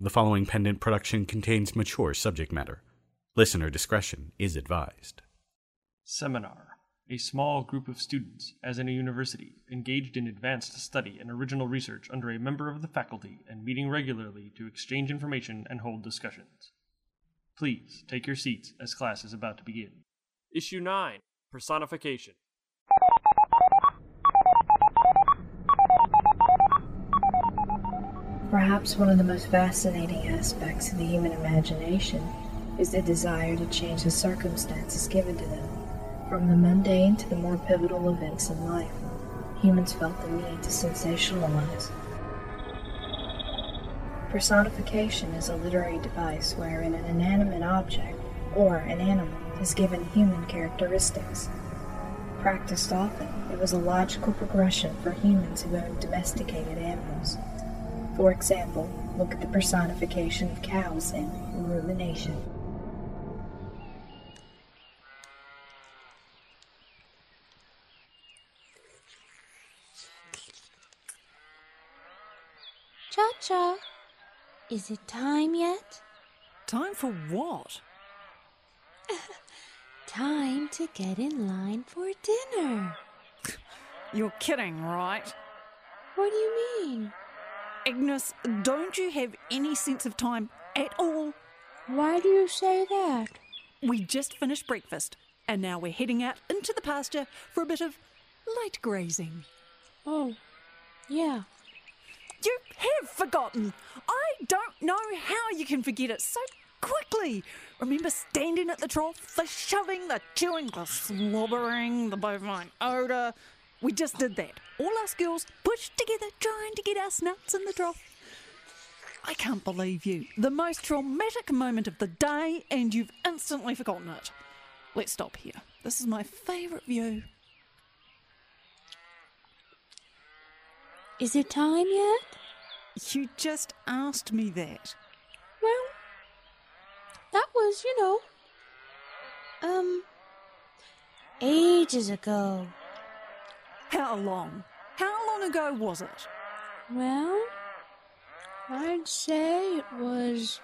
The following pendant production contains mature subject matter. Listener discretion is advised. Seminar. A small group of students, as in a university, engaged in advanced study and original research under a member of the faculty and meeting regularly to exchange information and hold discussions. Please take your seats as class is about to begin. Issue 9 Personification. Perhaps one of the most fascinating aspects of the human imagination is the desire to change the circumstances given to them. From the mundane to the more pivotal events in life, humans felt the need to sensationalize. Personification is a literary device wherein an inanimate object, or an animal, is given human characteristics. Practiced often, it was a logical progression for humans who owned domesticated animals. For example, look at the personification of cows in rumination. Cha Cha, is it time yet? Time for what? Time to get in line for dinner. You're kidding, right? What do you mean? Agnes, don't you have any sense of time at all? Why do you say that? We just finished breakfast, and now we're heading out into the pasture for a bit of light grazing. Oh, yeah. You have forgotten. I don't know how you can forget it so quickly. Remember standing at the trough, the shoving, the chewing, the slobbering, the bovine odour? We just did that. All us girls pushed together trying to get our snouts in the trough. I can't believe you. The most traumatic moment of the day, and you've instantly forgotten it. Let's stop here. This is my favourite view. Is it time yet? You just asked me that. Well, that was, you know, um, ages ago. How long? How long ago was it? Well, I'd say it was.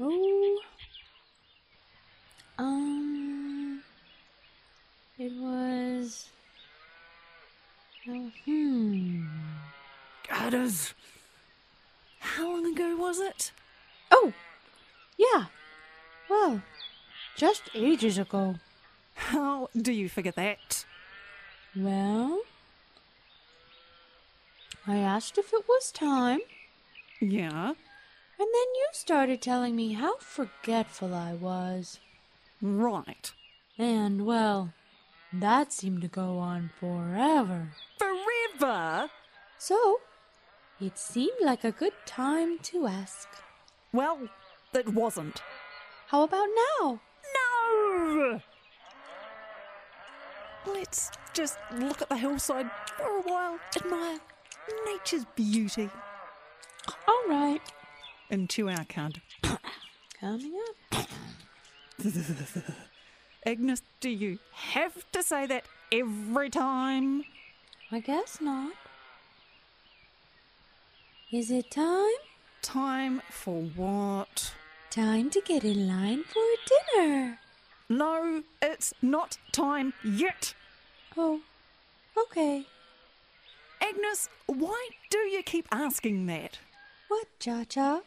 Oh. Um. It was. Oh, hmm. Gutters. How long ago was it? Oh! Yeah. Well, just ages ago. How do you figure that? Well, I asked if it was time, Yeah, and then you started telling me how forgetful I was. right. And, well, that seemed to go on forever. Forever? So, it seemed like a good time to ask. Well, it wasn't. How about now? No! Let's just look at the hillside for a while, admire nature's beauty, All right. and chew our cud. Coming up. Agnes, do you have to say that every time? I guess not. Is it time? Time for what? Time to get in line for dinner. No, it's not time yet. Oh, okay. Agnes, why do you keep asking that? What, Cha Cha?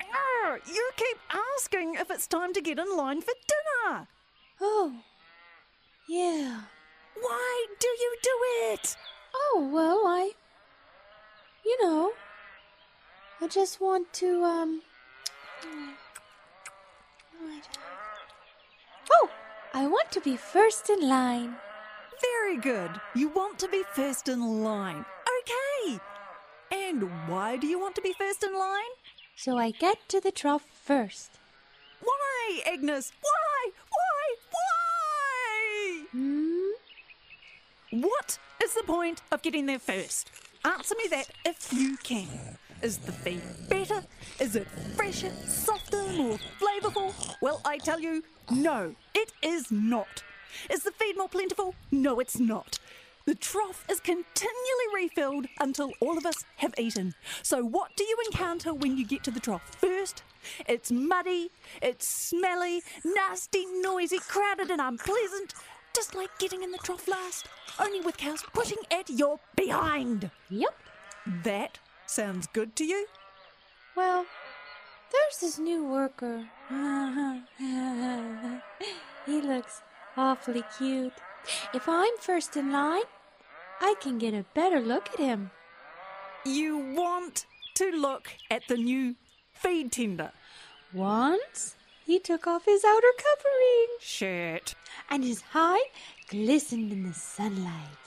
Ah, you keep asking if it's time to get in line for dinner. Oh, yeah. Why do you do it? Oh, well, I. You know. I just want to, um. Oh, I want to be first in line. Very good. You want to be first in line. Okay. And why do you want to be first in line? So I get to the trough first. Why, Agnes? Why? Why? Why? Hmm? What is the point of getting there first? Answer me that if you can. Is the feed better? Is it fresher, softer, more flavourful? Well, I tell you, no, it is not. Is the feed more plentiful? No, it's not. The trough is continually refilled until all of us have eaten. So, what do you encounter when you get to the trough? First, it's muddy, it's smelly, nasty, noisy, crowded, and unpleasant, just like getting in the trough last, only with cows pushing at your behind. Yep. That sounds good to you? Well, there's this new worker. he looks awfully cute. If I'm first in line, I can get a better look at him. You want to look at the new feed tender Once, he took off his outer covering, shirt. and his hide glistened in the sunlight.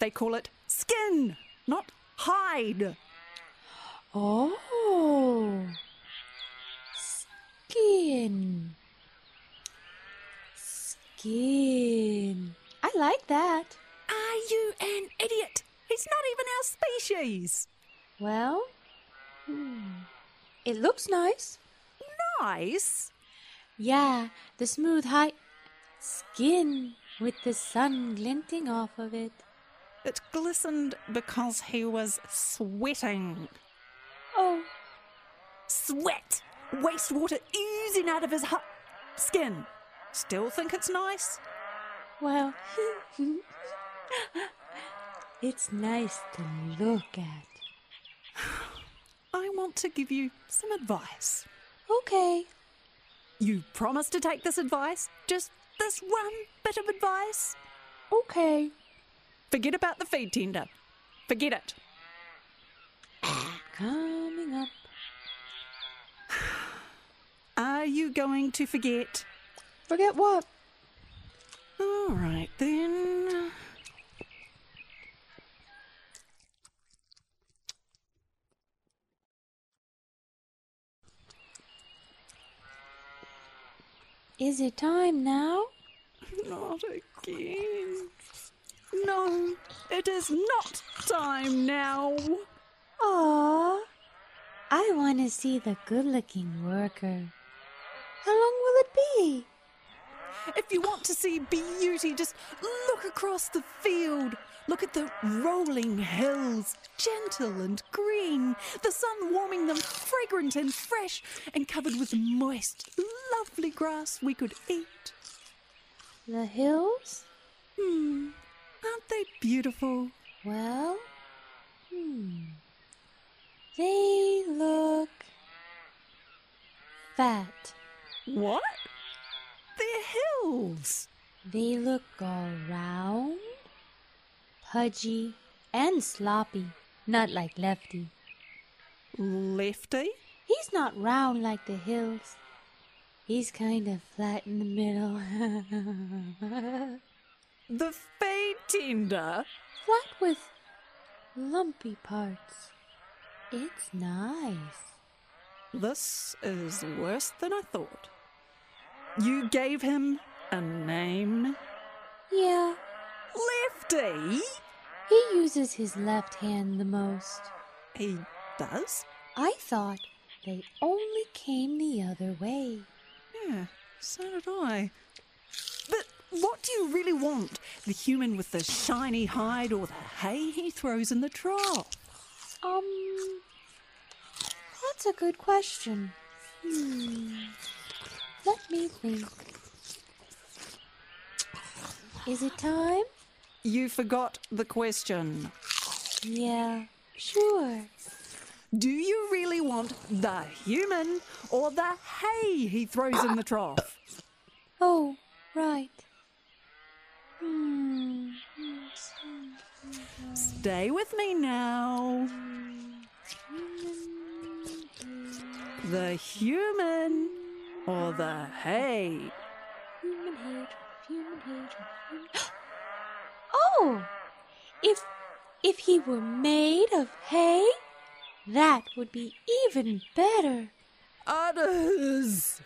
They call it skin, not hide. Oh, skin. Skin. I like that. Are you an idiot? He's not even our species. Well, hmm. it looks nice. Nice. Yeah, the smooth high skin with the sun glinting off of it. It glistened because he was sweating. Oh, Sweat! Wastewater oozing out of his hu- skin. Still think it's nice? well, it's nice to look at. I want to give you some advice. Okay, You promise to take this advice? Just this one bit of advice? okay. Forget about the feed tender. Forget it. Coming up. Are you going to forget? Forget what? All right then. Is it time now? Not again. No, it is not time now. Aww. I want to see the good looking worker. How long will it be? If you want to see beauty, just look across the field. Look at the rolling hills, gentle and green, the sun warming them fragrant and fresh, and covered with moist, lovely grass we could eat. The hills? Hmm, aren't they beautiful? Well, hmm. They look fat. What? They're hills. They look all round, pudgy, and sloppy. Not like Lefty. Lefty? He's not round like the hills. He's kind of flat in the middle. The feed tender? flat with lumpy parts. It's nice. This is worse than I thought. You gave him a name? Yeah, Lefty? he uses his left hand the most. He does? I thought they only came the other way. Yeah, so did I. But what do you really want? The human with the shiny hide or the hay he throws in the trough? Um, that's a good question. Hmm. Let me think. Is it time? You forgot the question. Yeah, sure. Do you really want the human or the hay he throws in the trough? Oh, right. Hmm. Stay with me now. The human or the hay? Human hatred, human hatred, human... Oh! If if he were made of hay, that would be even better. Others.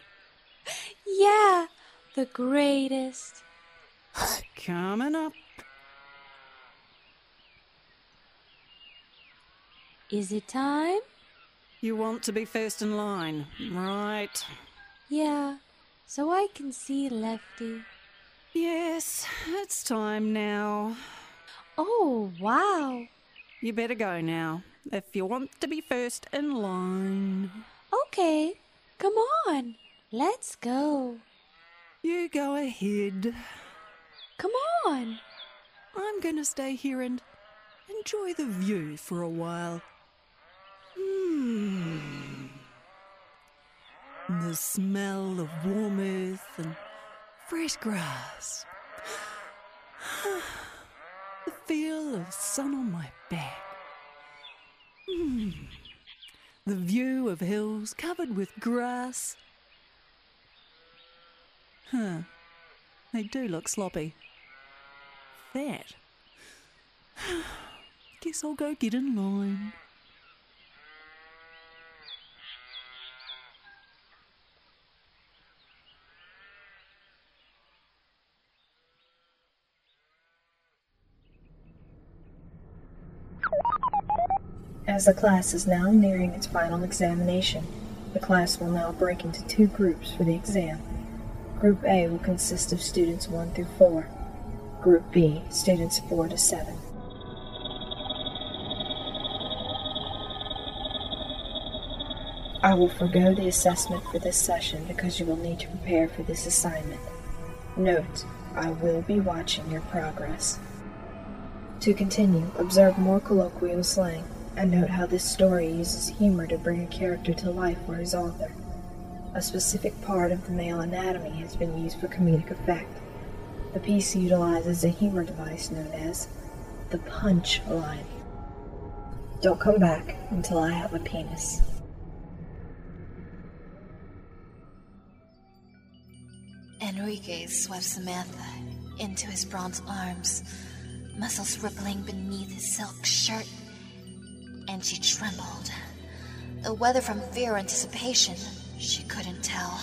Yeah, the greatest. Coming up. Is it time? You want to be first in line, right? Yeah, so I can see Lefty. Yes, it's time now. Oh, wow. You better go now if you want to be first in line. Okay, come on. Let's go. You go ahead. Come on. I'm going to stay here and enjoy the view for a while. Hmm. The smell of warm earth and fresh grass. the feel of sun on my back. Hmm. The view of hills covered with grass. Huh. They do look sloppy. That. Guess I'll go get in line. As the class is now nearing its final examination, the class will now break into two groups for the exam. Group A will consist of students 1 through 4. Group B, students 4 to 7. I will forego the assessment for this session because you will need to prepare for this assignment. Note, I will be watching your progress. To continue, observe more colloquial slang and note how this story uses humor to bring a character to life for his author. A specific part of the male anatomy has been used for comedic effect. The piece utilizes a humor device known as the punch line. Don't come back until I have a penis. Enrique swept Samantha into his bronze arms, muscles rippling beneath his silk shirt, and she trembled. Whether from fear or anticipation, she couldn't tell.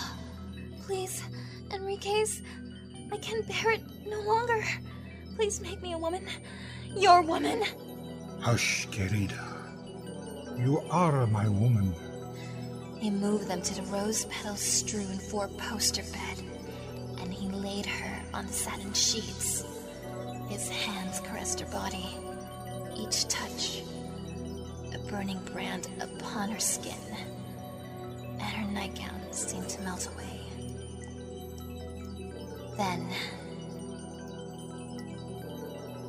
Please, Enriquez, I can bear it no longer. Please make me a woman. Your woman. Hush, querida. You are my woman. He moved them to the rose petal strewn four poster bed, and he laid her on the satin sheets. His hands caressed her body, each touch a burning brand upon her skin, and her nightgown seemed to melt away. Then,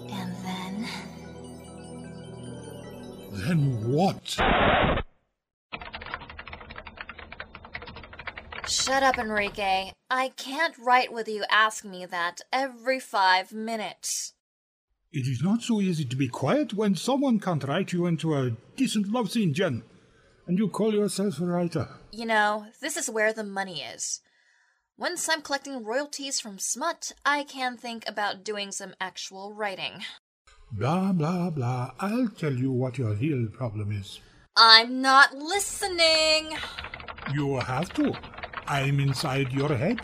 and then, Then what? shut up, Enrique. I can't write with you ask me that every five minutes. It is not so easy to be quiet when someone can't write you into a decent love scene, Jen. And you call yourself a writer. You know, this is where the money is. Once I'm collecting royalties from Smut, I can think about doing some actual writing. Blah, blah, blah. I'll tell you what your real problem is. I'm not listening! You have to. I'm inside your head.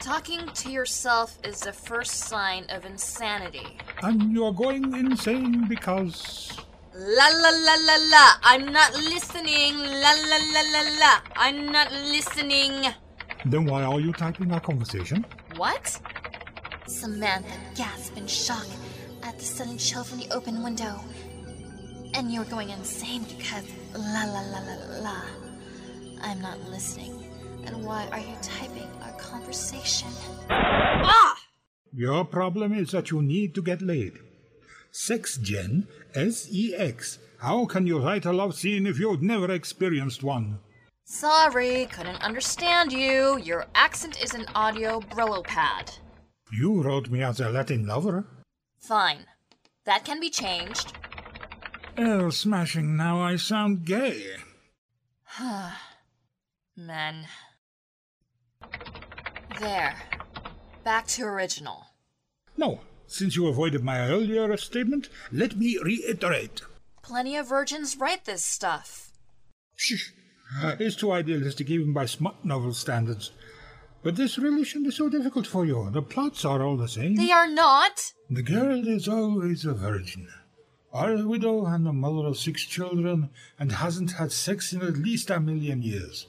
Talking to yourself is the first sign of insanity. And you're going insane because. La la la la la! I'm not listening! La la la la la! I'm not listening! Then why are you typing our conversation? What? Samantha gasped in shock at the sudden chill from the open window. And you're going insane because la la la la la. I'm not listening. And why are you typing conversation? Ah! Your problem is that you need to get laid. Sex, Jen. S E X. How can you write a love scene if you've never experienced one? Sorry, couldn't understand you. Your accent is an audio Brillo pad. You wrote me as a Latin lover. Fine. That can be changed. Oh, smashing, now I sound gay. Men. There. Back to original. No, since you avoided my earlier statement, let me reiterate. Plenty of virgins write this stuff. Shh. Uh, it's too idealistic even by smut novel standards. But this really shouldn't be so difficult for you. The plots are all the same. They are not! The girl is always a virgin. Or a widow and a mother of six children and hasn't had sex in at least a million years.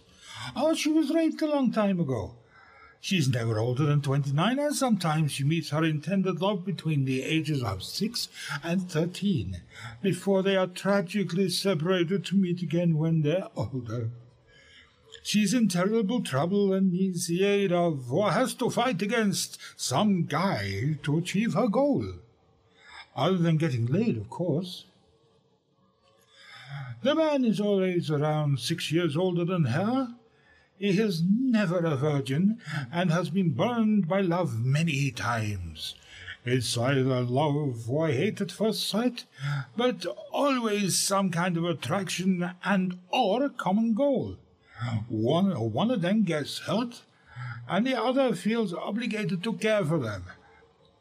Or she was raped a long time ago. She's never older than 29, and sometimes she meets her intended love between the ages of 6 and 13, before they are tragically separated to meet again when they're older. She's in terrible trouble and needs the aid of, or has to fight against, some guy to achieve her goal. Other than getting laid, of course. The man is always around six years older than her. He is never a virgin and has been burned by love many times. It's either love or hate at first sight, but always some kind of attraction and or common goal. One, one of them gets hurt, and the other feels obligated to care for them.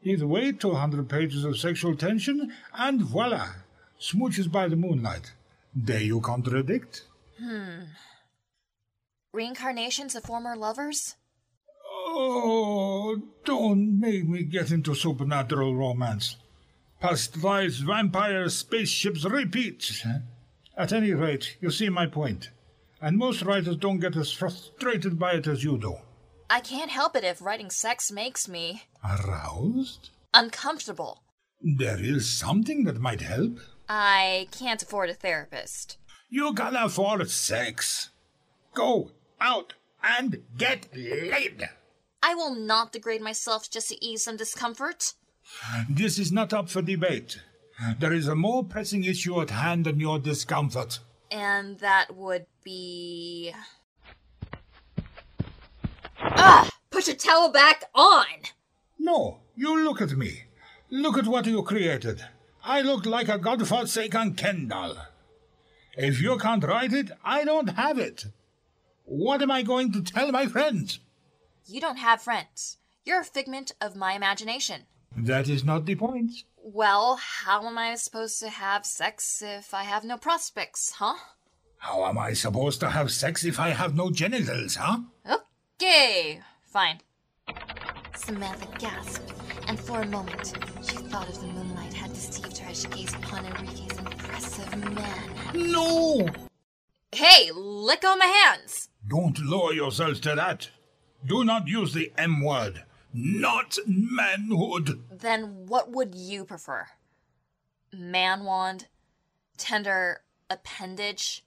Either way, 200 pages of sexual tension, and voila, smooches by the moonlight. Dare you contradict? Hmm. Reincarnations of former lovers? Oh, don't make me get into supernatural romance. Past lives, vampires, spaceships, repeat. Eh? At any rate, you see my point. And most writers don't get as frustrated by it as you do. I can't help it if writing sex makes me Aroused? uncomfortable. There is something that might help. I can't afford a therapist. You can afford sex. Go out and get laid. I will not degrade myself just to ease some discomfort. This is not up for debate. There is a more pressing issue at hand than your discomfort. And that would be. Ah! Put your towel back on! No, you look at me. Look at what you created. I look like a godforsaken Ken doll. If you can't write it, I don't have it. What am I going to tell my friends? You don't have friends. You're a figment of my imagination. That is not the point. Well, how am I supposed to have sex if I have no prospects, huh? How am I supposed to have sex if I have no genitals, huh? Okay, fine. Samantha gasped, and for a moment she thought of the moonlight had deceived her as she gazed upon Enrique's impressive man. No! Hey, go of my hands! Don't lower yourselves to that. Do not use the M word. Not manhood. Then what would you prefer? Man wand? Tender appendage?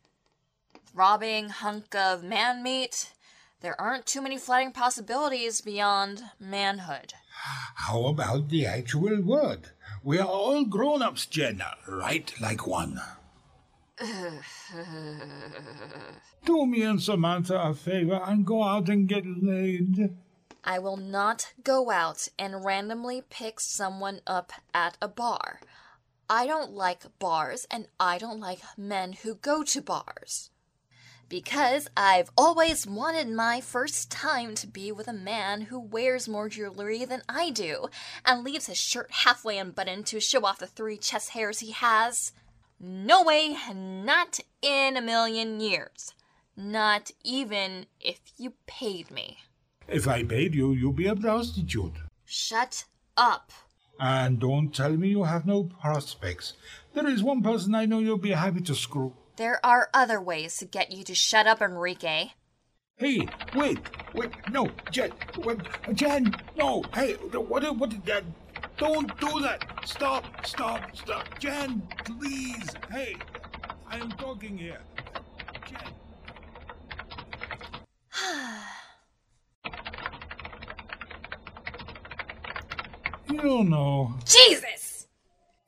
Throbbing hunk of man meat? There aren't too many flattering possibilities beyond manhood. How about the actual word? We are all grown ups, Jenna. Right like one. Do me and Samantha a favor and go out and get laid. I will not go out and randomly pick someone up at a bar. I don't like bars and I don't like men who go to bars. Because I've always wanted my first time to be with a man who wears more jewelry than I do and leaves his shirt halfway unbuttoned to show off the three chest hairs he has. No way, not in a million years. Not even if you paid me. If I paid you, you'd be a prostitute. Shut up. And don't tell me you have no prospects. There is one person I know you'll be happy to screw. There are other ways to get you to shut up, Enrique. Hey, wait, wait, no, Jen, what, Jen, no, hey, what, what, Jen, don't do that. Stop, stop, stop, Jen, please, hey, I am talking here. Jen. You know, Jesus!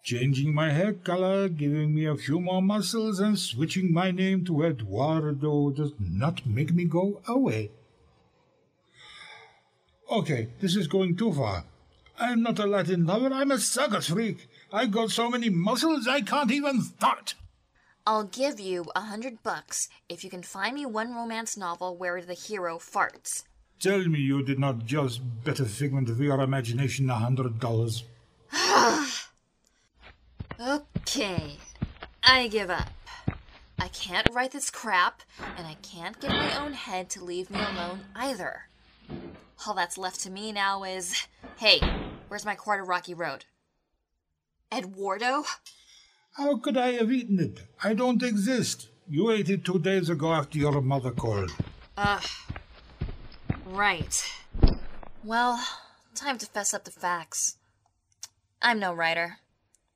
changing my hair color, giving me a few more muscles, and switching my name to Eduardo does not make me go away. Okay, this is going too far. I'm not a Latin lover, I'm a circus freak. I've got so many muscles I can't even fart. I'll give you a hundred bucks if you can find me one romance novel where the hero farts. Tell me you did not just bet a figment of your imagination a hundred dollars. Okay, I give up. I can't write this crap, and I can't get my own head to leave me alone either. All that's left to me now is hey, where's my quarter Rocky Road? Eduardo? How could I have eaten it? I don't exist. You ate it two days ago after your mother called. Ugh. Right. Well, time to fess up the facts. I'm no writer.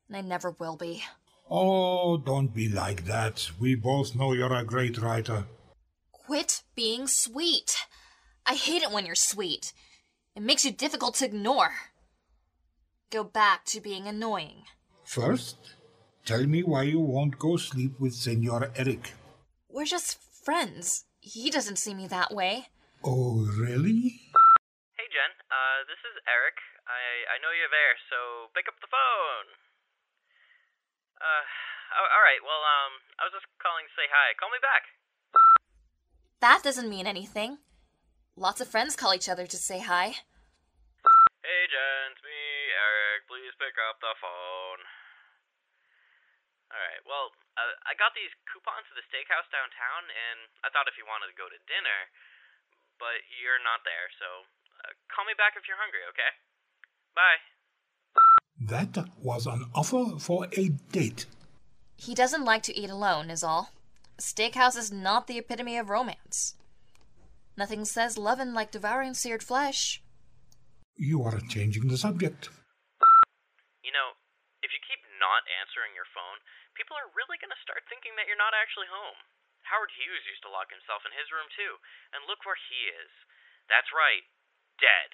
And I never will be. Oh, don't be like that. We both know you're a great writer. Quit being sweet. I hate it when you're sweet. It makes you difficult to ignore. Go back to being annoying. First, tell me why you won't go sleep with Senor Eric. We're just friends. He doesn't see me that way. Oh, really? Hey, Jen. Uh, this is Eric. I I know you're there, so pick up the phone. Uh, all right. Well, um, I was just calling to say hi. Call me back. That doesn't mean anything. Lots of friends call each other to say hi. Hey, Jen. Pick up the phone. All right. Well, uh, I got these coupons to the steakhouse downtown, and I thought if you wanted to go to dinner, but you're not there, so uh, call me back if you're hungry. Okay? Bye. That was an offer for a date. He doesn't like to eat alone, is all. A steakhouse is not the epitome of romance. Nothing says lovin' like devouring seared flesh. You are changing the subject. You know, if you keep not answering your phone, people are really going to start thinking that you're not actually home. Howard Hughes used to lock himself in his room too, and look where he is. That's right, dead.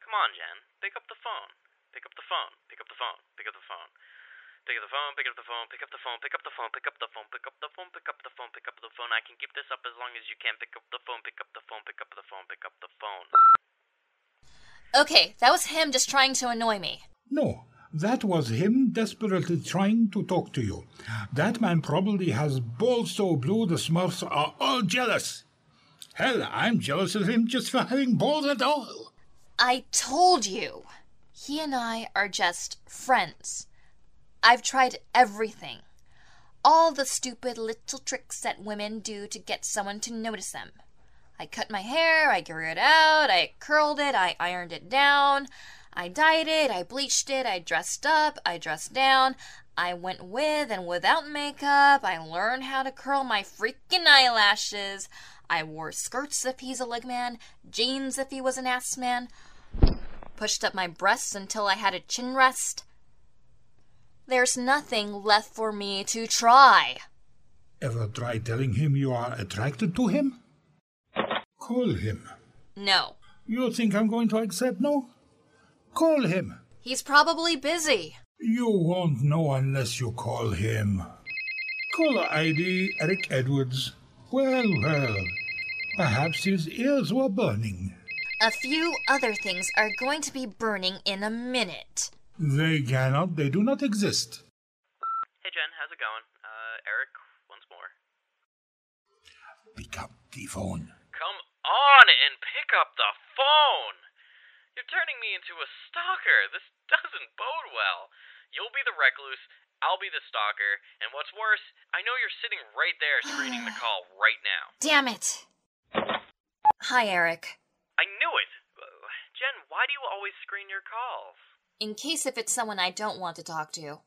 Come on, Jen, pick up the phone. Pick up the phone. Pick up the phone. Pick up the phone. Pick up the phone, pick up the phone, pick up the phone, pick up the phone, pick up the phone, pick up the phone, pick up the phone, pick up the phone. I can keep this up as long as you can. Pick up the phone, pick up the phone, pick up the phone, pick up the phone. Okay, that was him just trying to annoy me. No, that was him desperately trying to talk to you. That man probably has balls so blue the Smurfs are all jealous. Hell, I'm jealous of him just for having balls at all. I told you. He and I are just friends. I've tried everything. All the stupid little tricks that women do to get someone to notice them. I cut my hair, I grew it out, I curled it, I ironed it down, I dyed it, I bleached it, I dressed up, I dressed down, I went with and without makeup, I learned how to curl my freaking eyelashes, I wore skirts if he's a leg man, jeans if he was an ass man, pushed up my breasts until I had a chin rest. There's nothing left for me to try. Ever try telling him you are attracted to him? Call him. No. You think I'm going to accept no? Call him. He's probably busy. You won't know unless you call him. Caller ID Eric Edwards. Well, well. Perhaps his ears were burning. A few other things are going to be burning in a minute. They cannot, they do not exist. Hey, Jen, how's it going? Uh, Eric, once more. Pick up the phone. Come on and pick up the phone! You're turning me into a stalker. This doesn't bode well. You'll be the recluse, I'll be the stalker, and what's worse, I know you're sitting right there screening the call right now. Damn it. Hi, Eric. I knew it! Uh, Jen, why do you always screen your calls? In case if it's someone I don't want to talk to.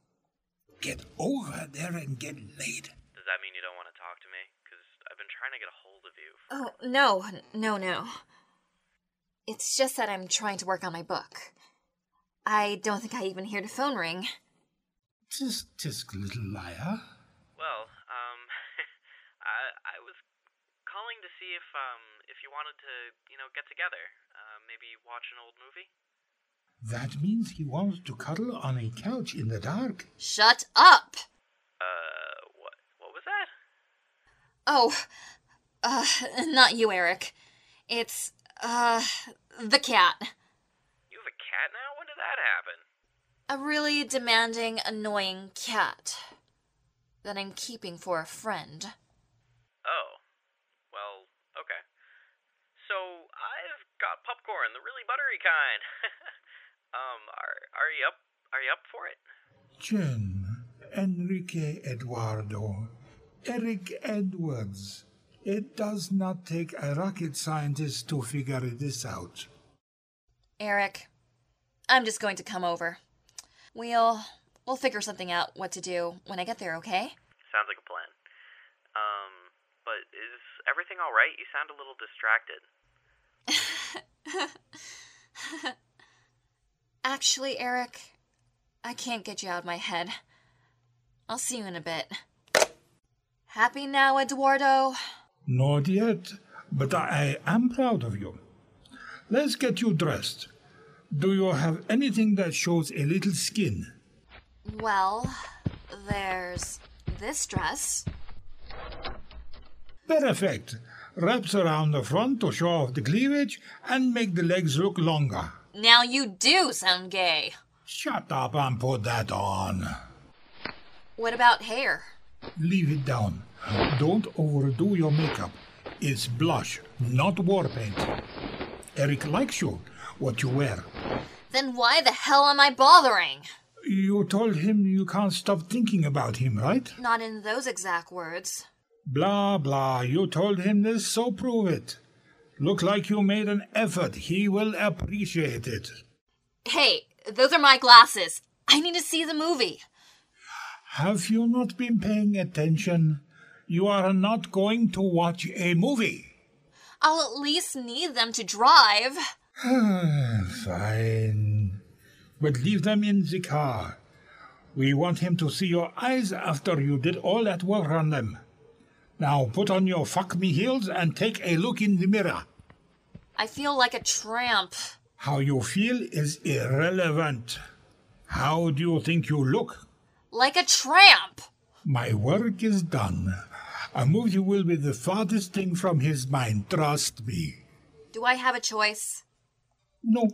Get over there and get laid. Does that mean you don't want to talk to me? Because I've been trying to get a hold of you. Oh, no, no, no. It's just that I'm trying to work on my book. I don't think I even hear the phone ring. Tisk, tisk, little liar. Well, um, I I was calling to see if um if you wanted to you know get together, uh, maybe watch an old movie. That means he wants to cuddle on a couch in the dark. Shut up! Uh, what what was that? Oh, uh, not you, Eric. It's, uh, the cat. You have a cat now? When did that happen? A really demanding, annoying cat that I'm keeping for a friend. Oh, well, okay. So I've got popcorn, the really buttery kind. um, are are you up? Are you up for it? Jen, Enrique Eduardo, Eric Edwards. It does not take a rocket scientist to figure this out. Eric, I'm just going to come over. We'll we'll figure something out what to do when I get there, okay? Sounds like a plan. Um, but is everything all right? You sound a little distracted. Actually, Eric, I can't get you out of my head. I'll see you in a bit. Happy now, Eduardo? Not yet, but I am proud of you. Let's get you dressed. Do you have anything that shows a little skin? Well, there's this dress. Perfect. Wraps around the front to show off the cleavage and make the legs look longer. Now you do sound gay. Shut up and put that on. What about hair? Leave it down. Don't overdo your makeup. It's blush, not war paint. Eric likes you, what you wear. Then why the hell am I bothering? You told him you can't stop thinking about him, right? Not in those exact words. Blah, blah. You told him this, so prove it. Look like you made an effort. He will appreciate it. Hey, those are my glasses. I need to see the movie. Have you not been paying attention? You are not going to watch a movie. I'll at least need them to drive. Fine. But leave them in the car. We want him to see your eyes after you did all that work on them. Now put on your fuck me heels and take a look in the mirror. I feel like a tramp. How you feel is irrelevant. How do you think you look? Like a tramp. My work is done. A movie will be the farthest thing from his mind, trust me. Do I have a choice? No.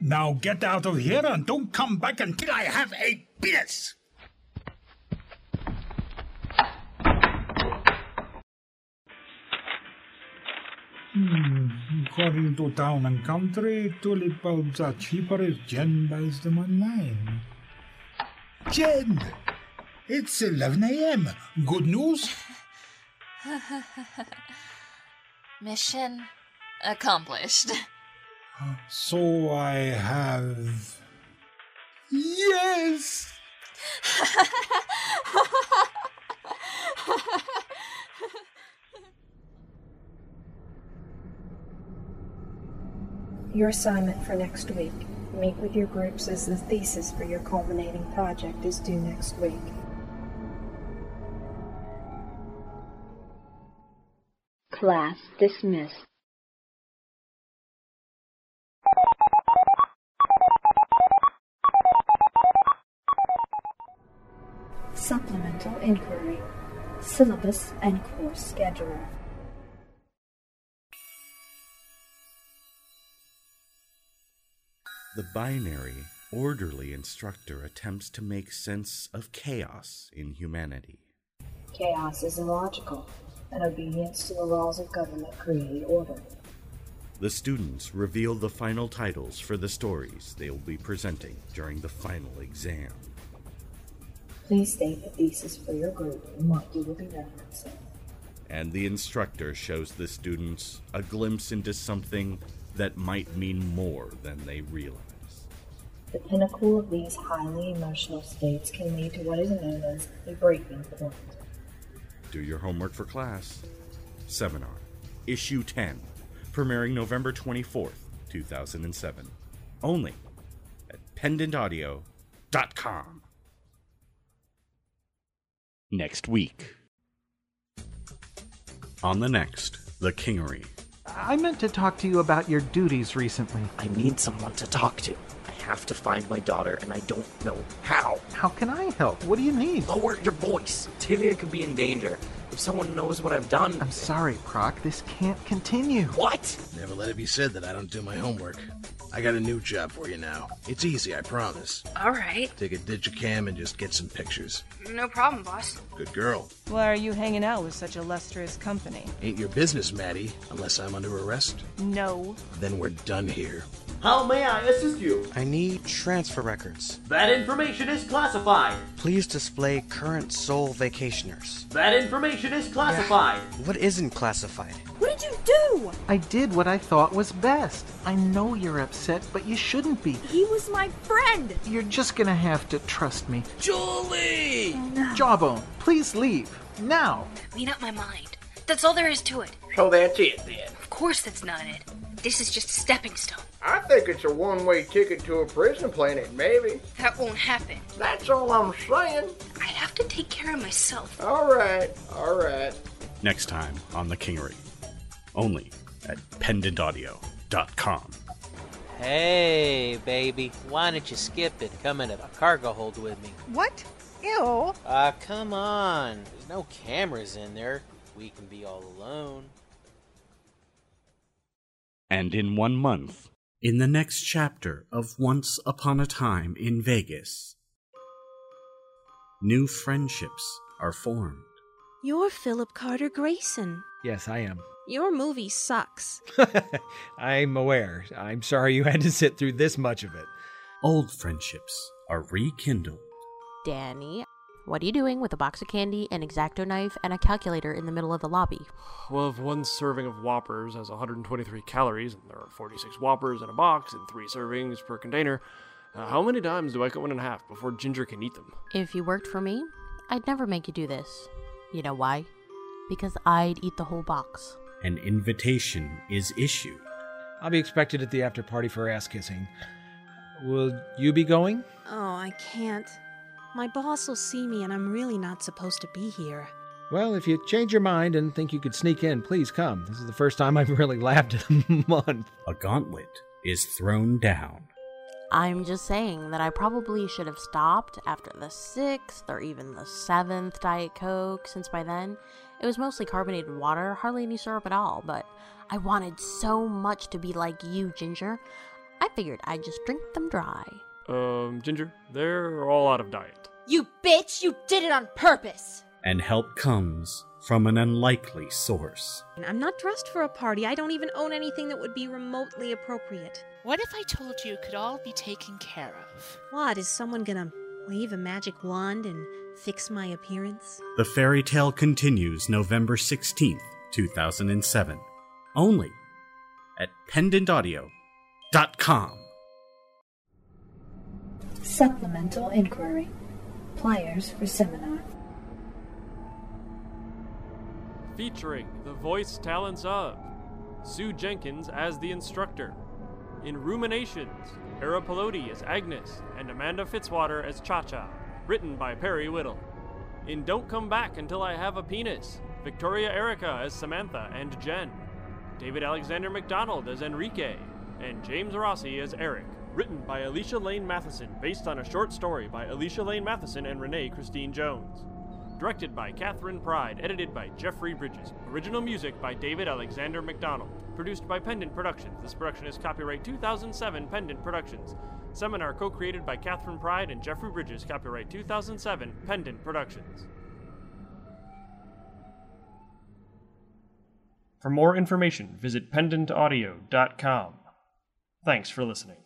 Now get out of here and don't come back until I have a penis. Hmm. According to Town and Country, tulip bulbs are cheaper if Jen buys them online. Jen! It's 11 a.m. Good news? Mission accomplished. So I have. Yes! Your assignment for next week. Meet with your groups as the thesis for your culminating project is due next week. Class dismissed. Supplemental inquiry. Syllabus and course schedule. The binary, orderly instructor attempts to make sense of chaos in humanity. Chaos is illogical, and obedience to the laws of government create order. The students reveal the final titles for the stories they will be presenting during the final exam. Please state the thesis for your group and what you will be referencing. And the instructor shows the students a glimpse into something that might mean more than they realize. The pinnacle of these highly emotional states can lead to what is known as a breaking point. Do your homework for class. Seminar, Issue 10, premiering November 24th, 2007. Only at pendantaudio.com. Next week. On the next, The Kingery. I meant to talk to you about your duties recently. I need someone to talk to. I have to find my daughter, and I don't know how. How can I help? What do you need? Lower your voice. Tivia could be in danger. If someone knows what I've done. I'm sorry, Proc. This can't continue. What? Never let it be said that I don't do my homework. I got a new job for you now. It's easy, I promise. All right. Take a digicam and just get some pictures. No problem, boss. Good girl. Why are you hanging out with such illustrious company? Ain't your business, Maddie, unless I'm under arrest. No. Then we're done here. How may I assist you? I need transfer records. That information is classified. Please display current sole vacationers. That information is classified. Yeah. What isn't classified? What did you do? I did what I thought was best. I know you're upset, but you shouldn't be. He was my friend. You're just gonna have to trust me. Julie! No. Jawbone, please leave. Now. Made up my mind. That's all there is to it. So that's it then. Of course that's not it. this is just a stepping stone. I think it's a one way ticket to a prison planet, maybe. That won't happen. That's all I'm saying. I have to take care of myself. All right, all right. Next time on The Kingery. Only at pendantaudio.com. Hey, baby, why don't you skip it? Come into the cargo hold with me. What? Ew. Ah, come on. There's no cameras in there. We can be all alone. And in one month, in the next chapter of Once Upon a Time in Vegas, new friendships are formed. You're Philip Carter Grayson. Yes, I am. Your movie sucks. I'm aware. I'm sorry you had to sit through this much of it. Old friendships are rekindled. Danny, what are you doing with a box of candy, an exacto knife, and a calculator in the middle of the lobby? Well, if one serving of Whoppers has 123 calories, and there are 46 Whoppers in a box and three servings per container, uh, how many times do I cut one in half before Ginger can eat them? If you worked for me, I'd never make you do this. You know why? Because I'd eat the whole box. An invitation is issued. I'll be expected at the after party for ass kissing. Will you be going? Oh, I can't. My boss will see me, and I'm really not supposed to be here. Well, if you change your mind and think you could sneak in, please come. This is the first time I've really laughed in a month. A gauntlet is thrown down. I'm just saying that I probably should have stopped after the sixth or even the seventh Diet Coke, since by then it was mostly carbonated water, hardly any syrup at all. But I wanted so much to be like you, Ginger. I figured I'd just drink them dry. Um, Ginger, they're all out of diet. You bitch! You did it on purpose! And help comes from an unlikely source. I'm not dressed for a party. I don't even own anything that would be remotely appropriate. What if I told you it could all be taken care of? What? Is someone gonna wave a magic wand and fix my appearance? The fairy tale continues November 16th, 2007. Only at pendantaudio.com. Supplemental inquiry. Players for seminar. Featuring the voice talents of Sue Jenkins as the instructor. In Ruminations, Hera Pelodi as Agnes and Amanda Fitzwater as Cha Cha. Written by Perry Whittle. In Don't Come Back Until I Have a Penis, Victoria Erica as Samantha and Jen. David Alexander McDonald as Enrique. And James Rossi as Eric. Written by Alicia Lane Matheson, based on a short story by Alicia Lane Matheson and Renee Christine Jones. Directed by Catherine Pride, edited by Jeffrey Bridges. Original music by David Alexander McDonald. Produced by Pendant Productions. This production is copyright 2007 Pendant Productions. Seminar co created by Catherine Pride and Jeffrey Bridges, copyright 2007 Pendant Productions. For more information, visit pendantaudio.com. Thanks for listening.